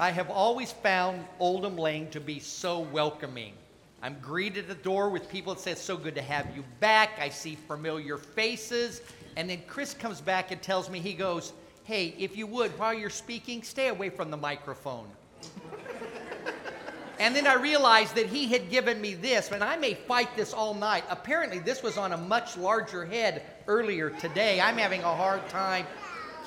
I have always found Oldham Lane to be so welcoming. I'm greeted at the door with people that say, It's so good to have you back. I see familiar faces. And then Chris comes back and tells me, He goes, Hey, if you would, while you're speaking, stay away from the microphone. and then I realized that he had given me this, and I may fight this all night. Apparently, this was on a much larger head earlier today. I'm having a hard time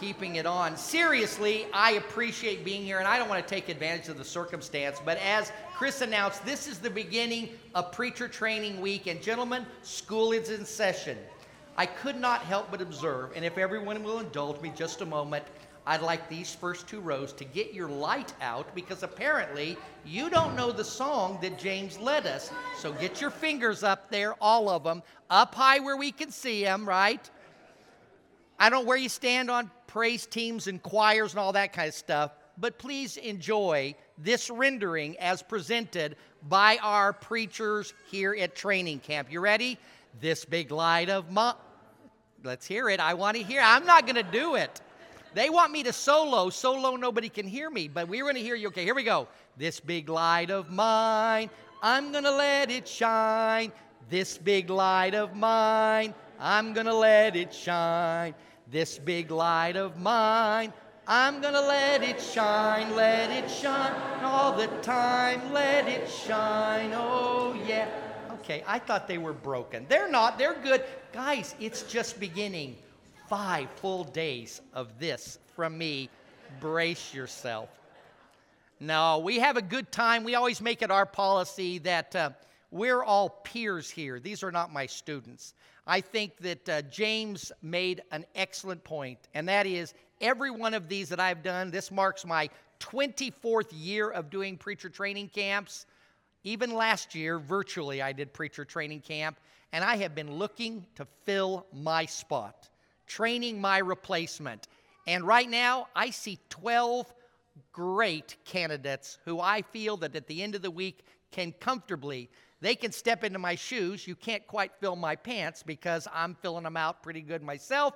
keeping it on. Seriously, I appreciate being here, and I don't want to take advantage of the circumstance, but as Chris announced, this is the beginning of Preacher Training Week, and gentlemen, school is in session. I could not help but observe, and if everyone will indulge me just a moment, I'd like these first two rows to get your light out because apparently you don't know the song that James led us. So get your fingers up there, all of them, up high where we can see them, right? I don't know where you stand on praise teams and choirs and all that kind of stuff, but please enjoy this rendering as presented by our preachers here at training camp. You ready? This big light of my. Let's hear it. I want to hear. I'm not going to do it. They want me to solo. Solo, nobody can hear me, but we're going to hear you. Okay, here we go. This big light of mine, I'm going to let it shine. This big light of mine, I'm going to let it shine. This big light of mine, I'm to let it shine, let it shine all the time. Let it shine, oh yeah. Okay, I thought they were broken. They're not, they're good. Guys, it's just beginning. Five full days of this from me. Brace yourself. No, we have a good time. We always make it our policy that uh, we're all peers here. These are not my students. I think that uh, James made an excellent point, and that is every one of these that I've done, this marks my 24th year of doing preacher training camps. Even last year, virtually, I did preacher training camp, and I have been looking to fill my spot, training my replacement. And right now, I see 12 great candidates who I feel that at the end of the week can comfortably they can step into my shoes. You can't quite fill my pants because I'm filling them out pretty good myself,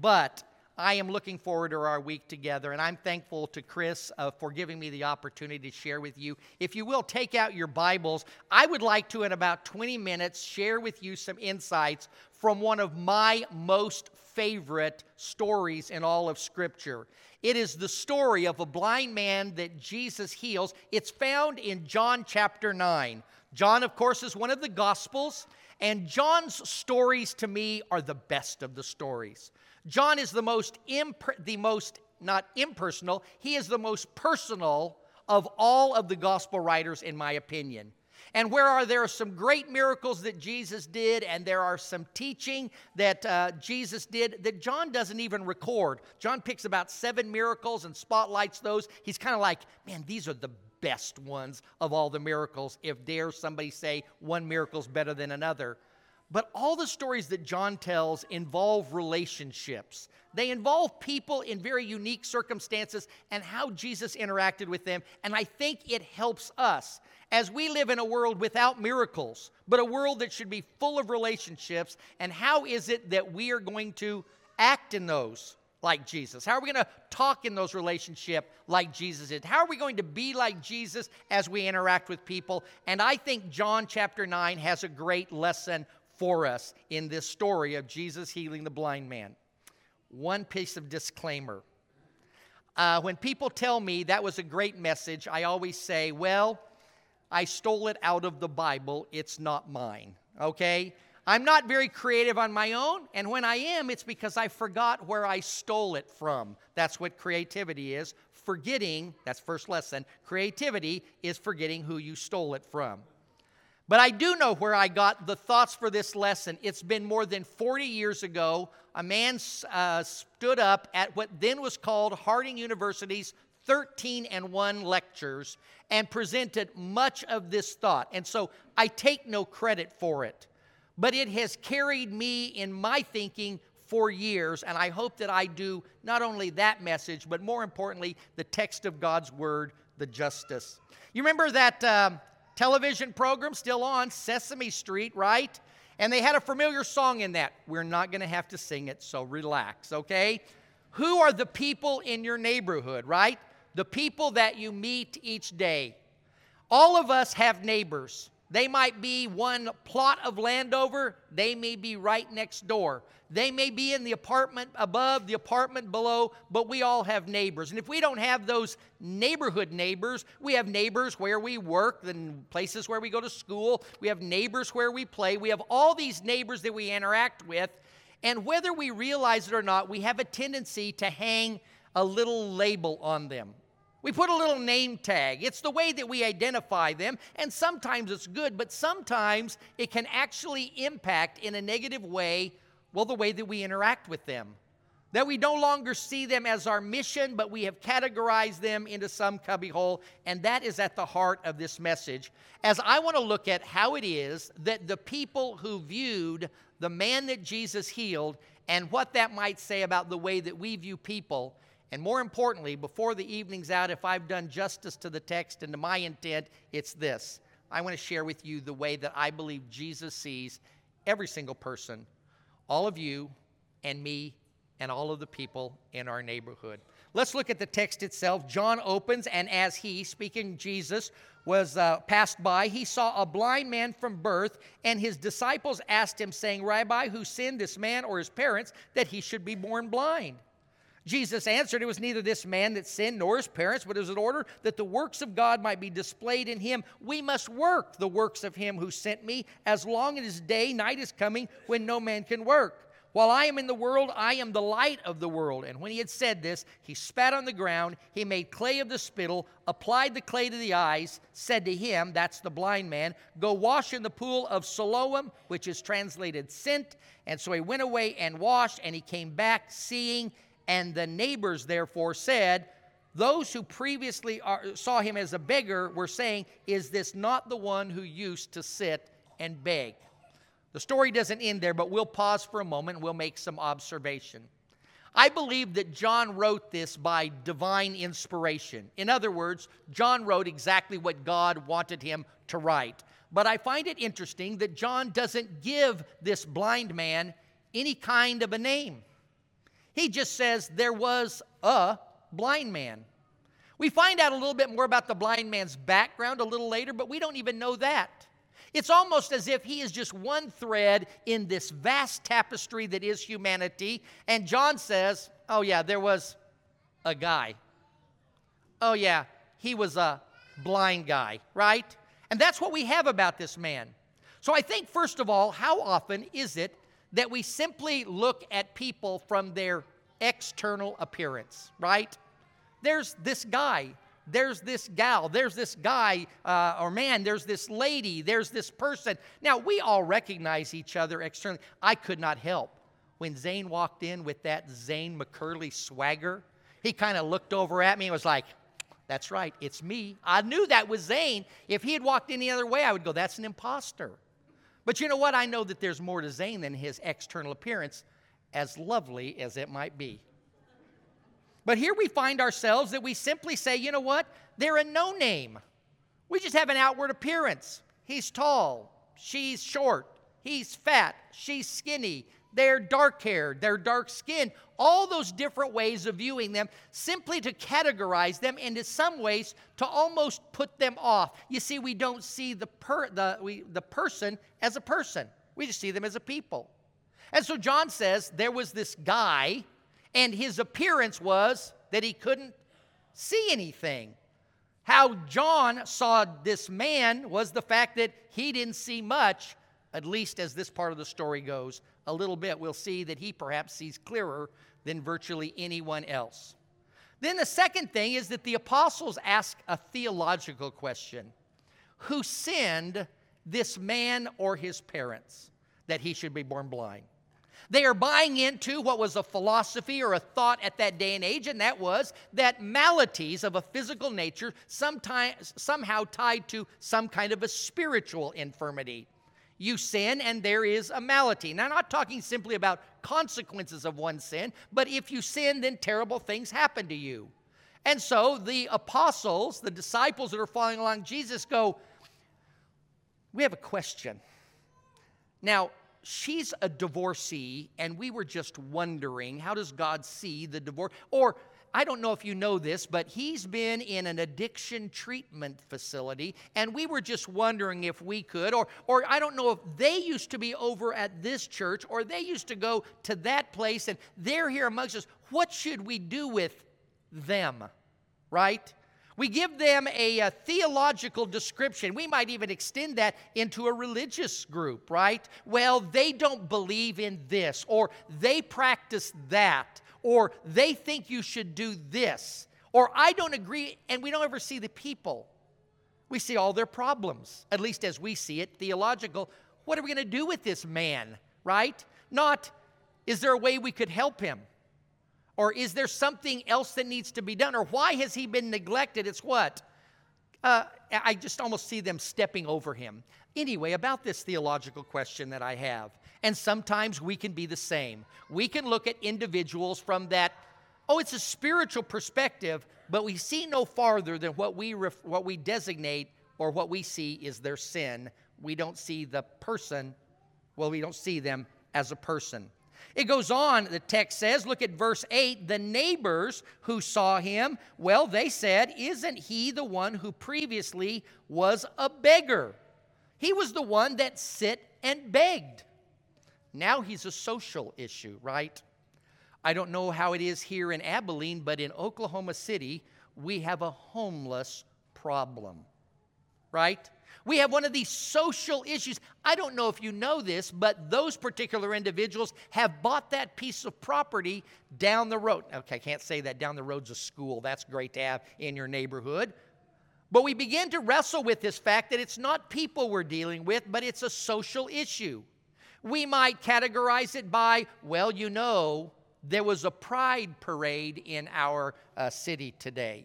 but I am looking forward to our week together, and I'm thankful to Chris uh, for giving me the opportunity to share with you. If you will, take out your Bibles. I would like to, in about 20 minutes, share with you some insights from one of my most favorite stories in all of Scripture. It is the story of a blind man that Jesus heals. It's found in John chapter 9. John, of course, is one of the Gospels, and John's stories to me are the best of the stories. John is the most, imp- the most not impersonal, he is the most personal of all of the gospel writers, in my opinion. And where are there are some great miracles that Jesus did, and there are some teaching that uh, Jesus did that John doesn't even record. John picks about seven miracles and spotlights those. He's kind of like, man, these are the best ones of all the miracles. If dare somebody say one miracle's better than another. But all the stories that John tells involve relationships. They involve people in very unique circumstances and how Jesus interacted with them. And I think it helps us as we live in a world without miracles, but a world that should be full of relationships. And how is it that we are going to act in those? like Jesus? How are we going to talk in those relationships like Jesus did? How are we going to be like Jesus as we interact with people? And I think John chapter 9 has a great lesson for us in this story of Jesus healing the blind man. One piece of disclaimer. Uh, when people tell me that was a great message, I always say, well, I stole it out of the Bible. It's not mine. Okay? I'm not very creative on my own, and when I am, it's because I forgot where I stole it from. That's what creativity is. Forgetting, that's first lesson. Creativity is forgetting who you stole it from. But I do know where I got the thoughts for this lesson. It's been more than 40 years ago. A man uh, stood up at what then was called Harding University's 13 and 1 lectures and presented much of this thought. And so I take no credit for it. But it has carried me in my thinking for years, and I hope that I do not only that message, but more importantly, the text of God's Word, the justice. You remember that uh, television program still on, Sesame Street, right? And they had a familiar song in that. We're not going to have to sing it, so relax, okay? Who are the people in your neighborhood, right? the people that you meet each day. All of us have neighbors. They might be one plot of land over, they may be right next door. They may be in the apartment above, the apartment below, but we all have neighbors. And if we don't have those neighborhood neighbors, we have neighbors where we work, and places where we go to school, we have neighbors where we play. We have all these neighbors that we interact with. And whether we realize it or not, we have a tendency to hang a little label on them. We put a little name tag. It's the way that we identify them, and sometimes it's good, but sometimes it can actually impact in a negative way, well, the way that we interact with them. That we no longer see them as our mission, but we have categorized them into some cubbyhole, and that is at the heart of this message. As I want to look at how it is that the people who viewed the man that Jesus healed and what that might say about the way that we view people and more importantly, before the evening's out, if I've done justice to the text and to my intent, it's this. I want to share with you the way that I believe Jesus sees every single person, all of you and me and all of the people in our neighborhood. Let's look at the text itself. John opens, and as he, speaking Jesus, was uh, passed by, he saw a blind man from birth, and his disciples asked him, saying, Rabbi, who sinned, this man or his parents, that he should be born blind? Jesus answered, It was neither this man that sinned nor his parents, but it was in order that the works of God might be displayed in him. We must work the works of him who sent me as long as day, night is coming when no man can work. While I am in the world, I am the light of the world. And when he had said this, he spat on the ground, he made clay of the spittle, applied the clay to the eyes, said to him, That's the blind man, go wash in the pool of Siloam, which is translated sent. And so he went away and washed, and he came back seeing and the neighbors, therefore, said, Those who previously are, saw him as a beggar were saying, Is this not the one who used to sit and beg? The story doesn't end there, but we'll pause for a moment and we'll make some observation. I believe that John wrote this by divine inspiration. In other words, John wrote exactly what God wanted him to write. But I find it interesting that John doesn't give this blind man any kind of a name. He just says there was a blind man. We find out a little bit more about the blind man's background a little later, but we don't even know that. It's almost as if he is just one thread in this vast tapestry that is humanity. And John says, Oh, yeah, there was a guy. Oh, yeah, he was a blind guy, right? And that's what we have about this man. So I think, first of all, how often is it that we simply look at people from their external appearance, right? There's this guy, there's this gal, there's this guy uh, or man, there's this lady, there's this person. Now, we all recognize each other externally. I could not help when Zane walked in with that Zane McCurley swagger. He kind of looked over at me and was like, That's right, it's me. I knew that was Zane. If he had walked any other way, I would go, That's an imposter. But you know what? I know that there's more to Zane than his external appearance, as lovely as it might be. But here we find ourselves that we simply say, you know what? They're a no name. We just have an outward appearance. He's tall, she's short, he's fat, she's skinny, they're dark haired, they're dark skinned, all those different ways of viewing them simply to categorize them and in some ways to almost put them off. You see, we don't see the, per, the, we, the person as a person, we just see them as a people. And so John says there was this guy, and his appearance was that he couldn't see anything. How John saw this man was the fact that he didn't see much, at least as this part of the story goes a little bit, we'll see that he perhaps sees clearer than virtually anyone else. Then the second thing is that the apostles ask a theological question Who sinned this man or his parents that he should be born blind? They are buying into what was a philosophy or a thought at that day and age, and that was that maladies of a physical nature sometimes, somehow tied to some kind of a spiritual infirmity you sin and there is a malady. Now, I'm not talking simply about consequences of one sin, but if you sin, then terrible things happen to you. And so the apostles, the disciples that are following along Jesus, go, We have a question. Now, she's a divorcee, and we were just wondering how does God see the divorce? Or I don't know if you know this, but he's been in an addiction treatment facility, and we were just wondering if we could, or, or I don't know if they used to be over at this church, or they used to go to that place, and they're here amongst us. What should we do with them? Right? We give them a, a, theological description. We might even extend that into a religious group, right? Well, they don't believe in this, or they practice that, or they think you should do this, or I don't agree, and we don't ever see the people. We see all their problems, at least as we see it, theological. What are we going to do with this man, right? Not, is there a way we could help him? Or is there something else that needs to be done? Or why has he been neglected? It's what? Uh, I just almost see them stepping over him. Anyway, about this theological question that I have, and sometimes we can be the same. We can look at individuals from that, oh, it's a spiritual perspective, but we see no farther than what we, ref- what we designate or what we see is their sin. We don't see the person, well, we don't see them as a person. It goes on, the text says, look at verse 8. The neighbors who saw him, well, they said, Isn't he the one who previously was a beggar? He was the one that sit and begged. Now he's a social issue, right? I don't know how it is here in Abilene, but in Oklahoma City, we have a homeless problem, right? We have one of these social issues. I don't know if you know this, but those particular individuals have bought that piece of property down the road. Okay, I can't say that down the road's a school. That's great to have in your neighborhood. But we begin to wrestle with this fact that it's not people we're dealing with, but it's a social issue. We might categorize it by, well, you know, there was a pride parade in our uh, city today.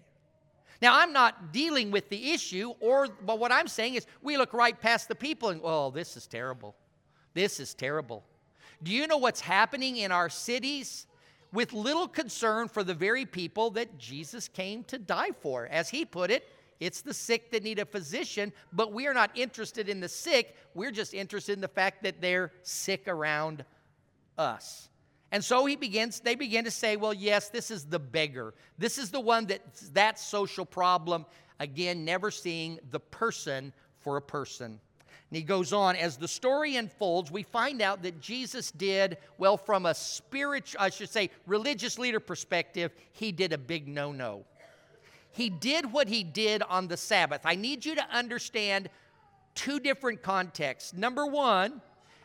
Now, I'm not dealing with the issue, or but what I'm saying is we look right past the people and, oh, this is terrible. This is terrible. Do you know what's happening in our cities? With little concern for the very people that Jesus came to die for. As he put it, it's the sick that need a physician, but we are not interested in the sick. We're just interested in the fact that they're sick around us. And so he begins, they begin to say, well, yes, this is the beggar. This is the one that's that social problem. Again, never seeing the person for a person. And he goes on, as the story unfolds, we find out that Jesus did, well, from a spiritual, I should say, religious leader perspective, he did a big no no. He did what he did on the Sabbath. I need you to understand two different contexts. Number one,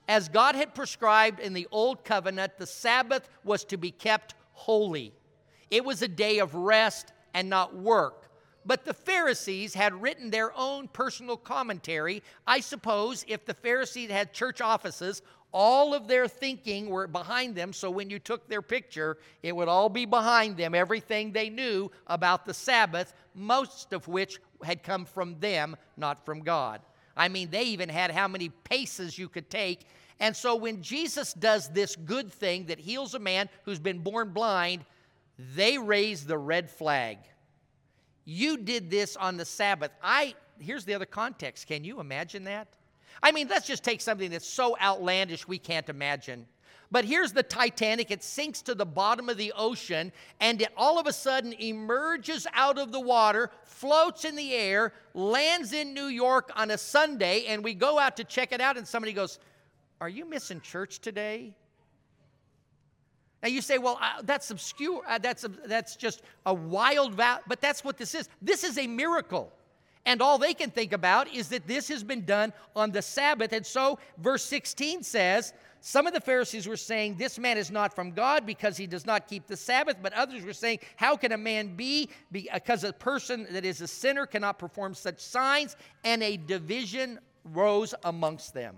as God had prescribed in the Old Covenant, the Sabbath was to be kept holy. It was a day of rest and not work. But the Pharisees had written their own personal commentary. I suppose if the Pharisees had church offices, all of their thinking were behind them. So when you took their picture, it would all be behind them, everything they knew about the Sabbath, most of which had come from them, not from God. I mean, they even had how many paces you could take and so when Jesus does this good thing that heals a man who's been born blind, they raise the red flag. You did this on the Sabbath. I here's the other context. Can you imagine that? I mean, let's just take something that's so outlandish we can't imagine. But here's the Titanic. It sinks to the bottom of the ocean and it all of a sudden emerges out of the water, floats in the air, lands in New York on a Sunday, and we go out to check it out, and somebody goes, are you missing church today? Now you say, well, uh, that's obscure. Uh, that's, that's just a wild, vow. but that's what this is. This is a miracle. And all they can think about is that this has been done on the Sabbath. And so, verse 16 says, some of the Pharisees were saying, This man is not from God because he does not keep the Sabbath. But others were saying, How can a man be? Because uh, a person that is a sinner cannot perform such signs. And a division rose amongst them.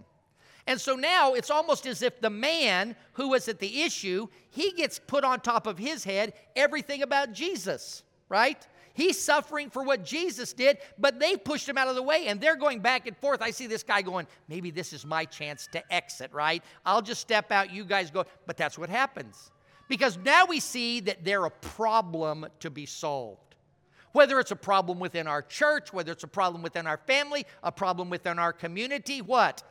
And so now it's almost as if the man who was at the issue, he gets put on top of his head everything about Jesus, right? He's suffering for what Jesus did, but they pushed him out of the way and they're going back and forth. I see this guy going, maybe this is my chance to exit, right? I'll just step out, you guys go. But that's what happens. Because now we see that they're a problem to be solved. Whether it's a problem within our church, whether it's a problem within our family, a problem within our community, what?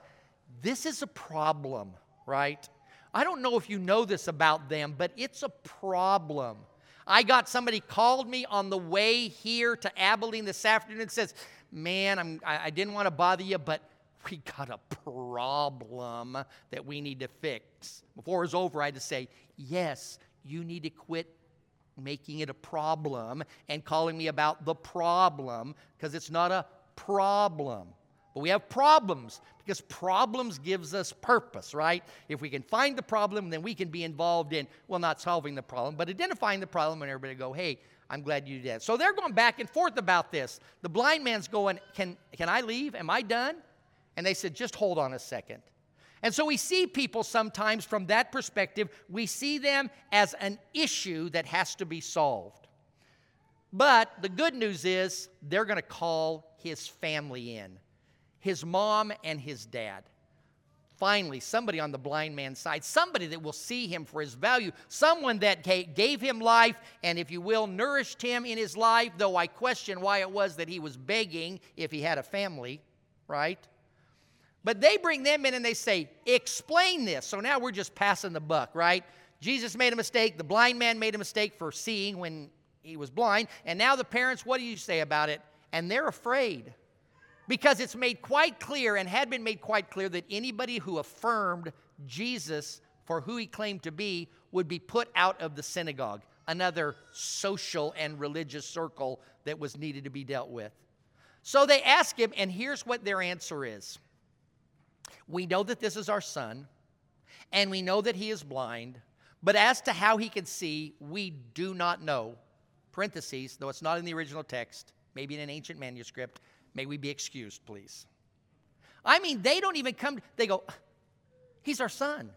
This is a problem, right? I don't know if you know this about them, but it's a problem. I got somebody called me on the way here to Abilene this afternoon and says, Man, I'm, I, I didn't want to bother you, but we got a problem that we need to fix. Before it was over, I had to say, Yes, you need to quit making it a problem and calling me about the problem because it's not a problem. But we have problems because problems gives us purpose, right? If we can find the problem, then we can be involved in, well, not solving the problem, but identifying the problem and everybody go, hey, I'm glad you did that. So they're going back and forth about this. The blind man's going, can, can I leave? Am I done? And they said, just hold on a second. And so we see people sometimes from that perspective, we see them as an issue that has to be solved. But the good news is they're going to call his family in his mom and his dad. Finally, somebody on the blind man's side, somebody that will see him for his value, someone that gave him life and, if you will, nourished him in his life, though I question why it was that he was begging if he had a family, right? But they bring them in and they say, Explain this. So now we're just passing the buck, right? Jesus made a mistake. The blind man made a mistake for seeing when he was blind. And now the parents, what do you say about it? And they're afraid because it's made quite clear and had been made quite clear that anybody who affirmed Jesus for who he claimed to be would be put out of the synagogue, another social and religious circle that was needed to be dealt with. So they ask him, and here's what their answer is We know that this is our son, and we know that he is blind, but as to how he can see, we do not know. Parentheses, though it's not in the original text, maybe in an ancient manuscript, May we be excused, please. I mean, they don't even come, they go, He's our son.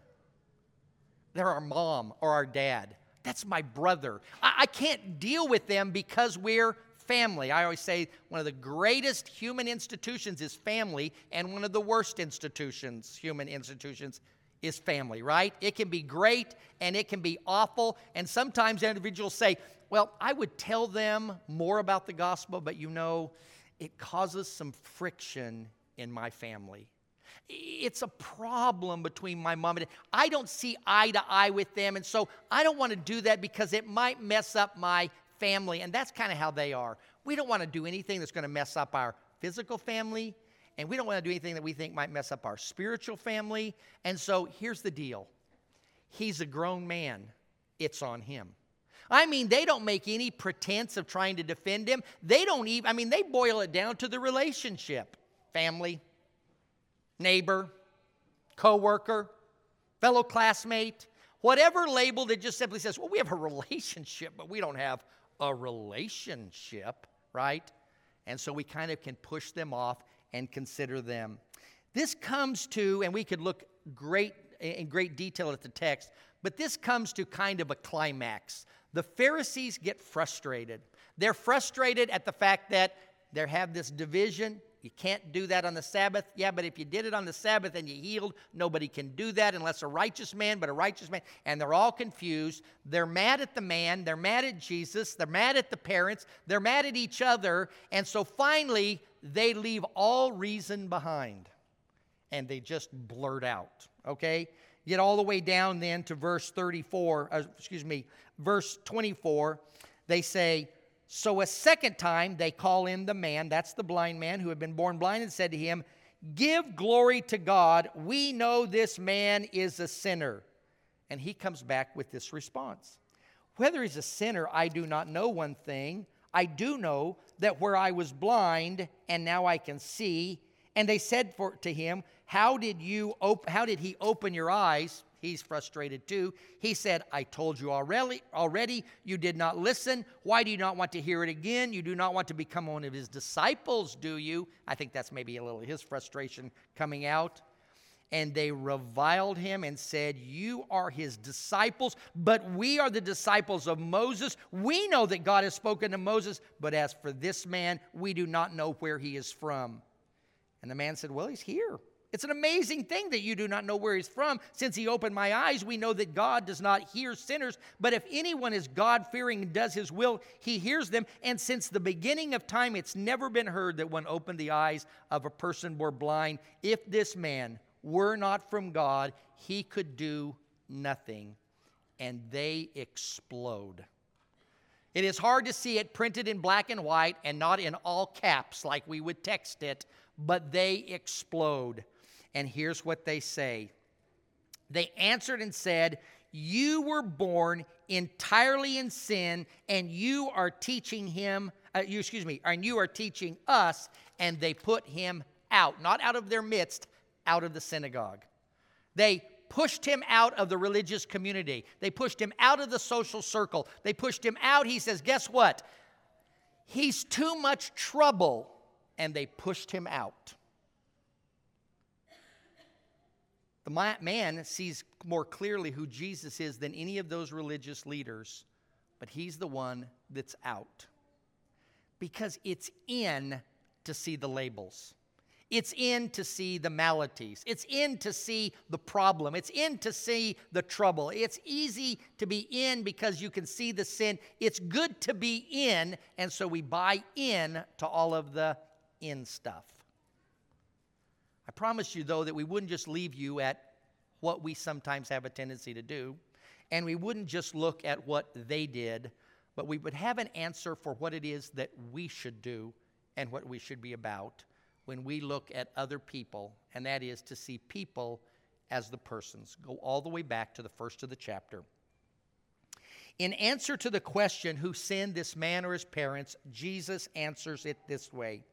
They're our mom or our dad. That's my brother. I, I can't deal with them because we're family. I always say one of the greatest human institutions is family, and one of the worst institutions, human institutions, is family, right? It can be great and it can be awful. And sometimes individuals say, Well, I would tell them more about the gospel, but you know, it causes some friction in my family. It's a problem between my mom and dad. I don't see eye to eye with them, and so I don't want to do that because it might mess up my family. And that's kind of how they are. We don't want to do anything that's going to mess up our physical family, and we don't want to do anything that we think might mess up our spiritual family. And so here's the deal He's a grown man, it's on him. I mean, they don't make any pretense of trying to defend him. They don't even, I mean, they boil it down to the relationship family, neighbor, coworker, fellow classmate, whatever label that just simply says, well, we have a relationship, but we don't have a relationship, right? And so we kind of can push them off and consider them. This comes to, and we could look great in great detail at the text, but this comes to kind of a climax. The Pharisees get frustrated. They're frustrated at the fact that they have this division. You can't do that on the Sabbath. Yeah, but if you did it on the Sabbath and you healed, nobody can do that unless a righteous man, but a righteous man. And they're all confused. They're mad at the man. They're mad at Jesus. They're mad at the parents. They're mad at each other. And so finally, they leave all reason behind and they just blurt out. Okay? Get all the way down then to verse 34, uh, excuse me, verse 24. They say, So a second time they call in the man, that's the blind man who had been born blind, and said to him, Give glory to God. We know this man is a sinner. And he comes back with this response Whether he's a sinner, I do not know one thing. I do know that where I was blind and now I can see. And they said for, to him, how did you op- how did he open your eyes? He's frustrated too. He said, I told you already, already, you did not listen. Why do you not want to hear it again? You do not want to become one of his disciples, do you? I think that's maybe a little his frustration coming out. And they reviled him and said, You are his disciples, but we are the disciples of Moses. We know that God has spoken to Moses, but as for this man, we do not know where he is from. And the man said, Well, he's here. It's an amazing thing that you do not know where he's from. Since he opened my eyes, we know that God does not hear sinners. But if anyone is God fearing and does his will, he hears them. And since the beginning of time, it's never been heard that one opened the eyes of a person born blind. If this man were not from God, he could do nothing. And they explode. It is hard to see it printed in black and white and not in all caps like we would text it, but they explode. And here's what they say They answered and said, You were born entirely in sin, and you are teaching him, uh, you, excuse me, and you are teaching us, and they put him out, not out of their midst, out of the synagogue. They pushed him out of the religious community. They pushed him out of the social circle. They pushed him out. He says, Guess what? He's too much trouble. And they pushed him out. The man sees more clearly who Jesus is than any of those religious leaders, but he's the one that's out. Because it's in to see the labels. It's in to see the maladies. It's in to see the problem. It's in to see the trouble. It's easy to be in because you can see the sin. It's good to be in, and so we buy in to all of the in stuff. I promise you, though, that we wouldn't just leave you at what we sometimes have a tendency to do, and we wouldn't just look at what they did, but we would have an answer for what it is that we should do and what we should be about when we look at other people, and that is to see people as the persons. Go all the way back to the first of the chapter. In answer to the question, who sinned, this man or his parents, Jesus answers it this way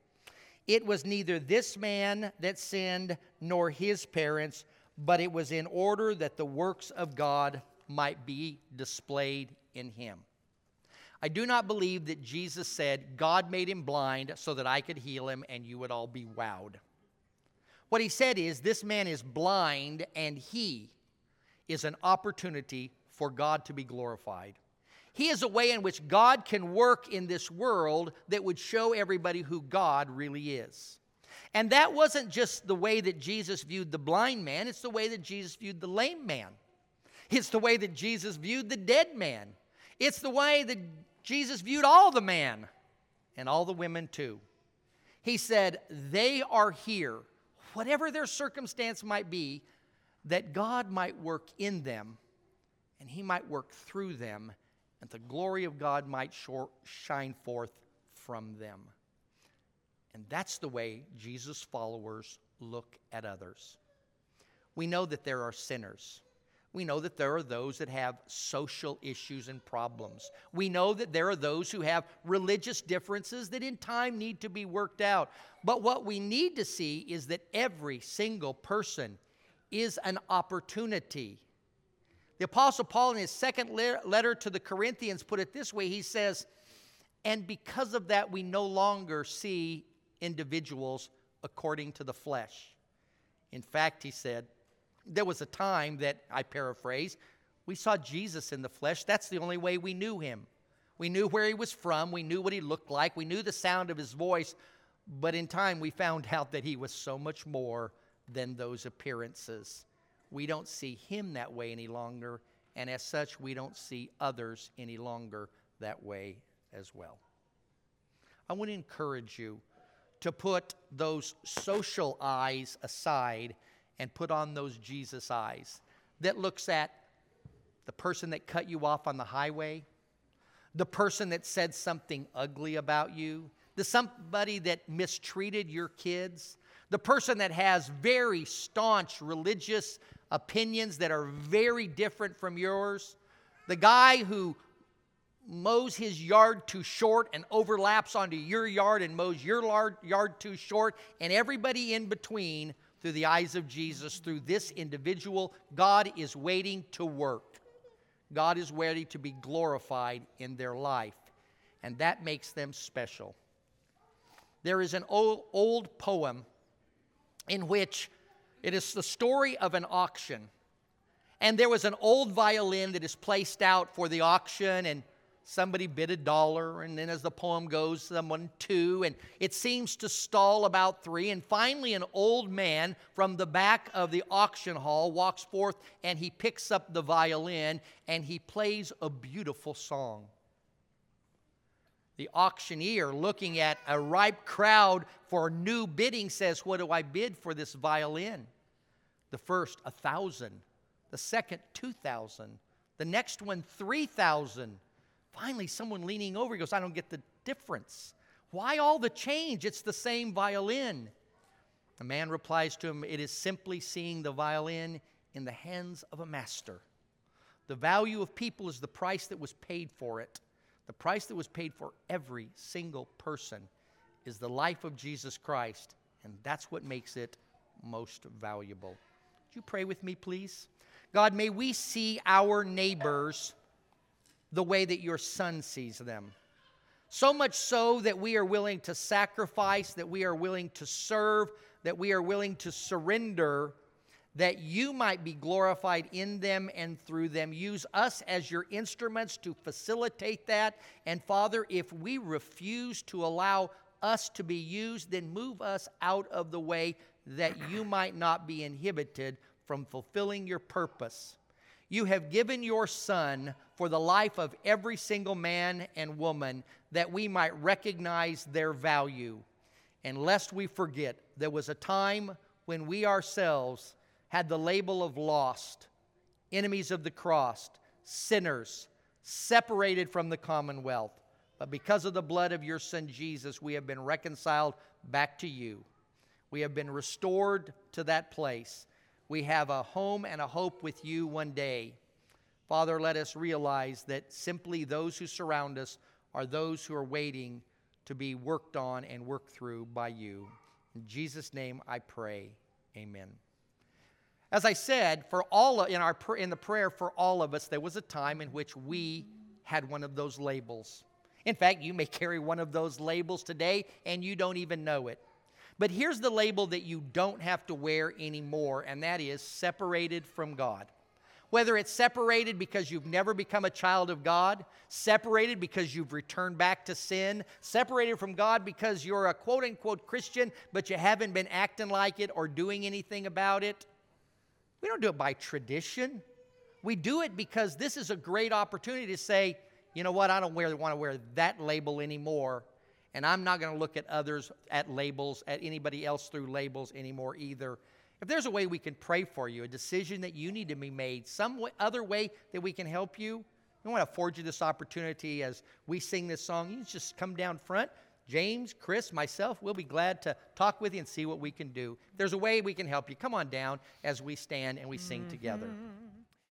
It was neither this man that sinned nor his parents, but it was in order that the works of God might be displayed in him. I do not believe that Jesus said, God made him blind so that I could heal him and you would all be wowed. What he said is, this man is blind and he is an opportunity for God to be glorified. He is a way in which God can work in this world that would show everybody who God really is. And that wasn't just the way that Jesus viewed the blind man, it's the way that Jesus viewed the lame man. It's the way that Jesus viewed the dead man. It's the way that Jesus viewed all the men and all the women too. He said, They are here, whatever their circumstance might be, that God might work in them and He might work through them, and the glory of God might shine forth from them. And that's the way Jesus' followers look at others. We know that there are sinners we know that there are those that have social issues and problems. We know that there are those who have religious differences that in time need to be worked out. But what we need to see is that every single person is an opportunity. The Apostle Paul, in his second letter to the Corinthians, put it this way He says, And because of that, we no longer see individuals according to the flesh. In fact, he said, there was a time that, I paraphrase, we saw Jesus in the flesh. That's the only way we knew him. We knew where he was from, we knew what he looked like, we knew the sound of his voice, but in time we found out that he was so much more than those appearances. We don't see him that way any longer, and as such, we don't see others any longer that way as well. I want to encourage you to put those social eyes aside and put on those Jesus eyes that looks at the person that cut you off on the highway, the person that said something ugly about you, the somebody that mistreated your kids, the person that has very staunch religious opinions that are very different from yours, the guy who mows his yard too short and overlaps onto your yard and mows your yard too short, and everybody in between through the eyes of Jesus, through this individual, God is waiting to work. God is ready to be glorified in their life, and that makes them special. There is an old, old poem in which it is the story of an auction. And there was an old violin that is placed out for the auction, and somebody bid a dollar, and then as the poem goes, someone two, and it seems to stall about three. And finally, an old man from the back of the auction hall walks forth and he picks up the violin and he plays a beautiful song. The auctioneer, looking at a ripe crowd for new bidding, says, What do I bid for this violin? The first, a thousand. The second, two thousand. The next one, three thousand Finally, someone leaning over goes, I don't get the difference. Why all the change? It's the same violin. The man replies to him, It is simply seeing the violin in the hands of a master. The value of people is the price that was paid for it. The price that was paid for every single person is the life of Jesus Christ, and that's what makes it most valuable. Would you pray with me, please? God, may we see our neighbors the way that your son sees them. So much so that we are willing to sacrifice, that we are willing to serve, that we are willing to surrender, that you might be glorified in them and through them. Use us as your instruments to facilitate that. And Father, if we refuse to allow us to be used, then move us out of the way that you might not be inhibited from fulfilling your purpose. You have given your Son for the life of every single man and woman that we might recognize their value. And lest we forget, there was a time when we ourselves had the label of lost, enemies of the cross, sinners, separated from the commonwealth. But because of the blood of your Son Jesus, we have been reconciled back to you. We have been restored to that place we have a home and a hope with you one day. Father, let us realize that simply those who surround us are those who are waiting to be worked on and worked through by you. In Jesus' name I pray. Amen. As I said, for all in our in the prayer for all of us, there was a time in which we had one of those labels. In fact, you may carry one of those labels today and you don't even know it. But here's the label that you don't have to wear anymore, and that is separated from God. Whether it's separated because you've never become a child of God, separated because you've returned back to sin, separated from God because you're a quote unquote Christian, but you haven't been acting like it or doing anything about it. We don't do it by tradition. We do it because this is a great opportunity to say, you know what, I don't wear, want to wear that label anymore. And I'm not going to look at others at labels, at anybody else through labels anymore either. If there's a way we can pray for you, a decision that you need to be made, some way, other way that we can help you, we want to afford you this opportunity as we sing this song. You just come down front. James, Chris, myself, we'll be glad to talk with you and see what we can do. If there's a way we can help you, come on down as we stand and we sing mm-hmm. together.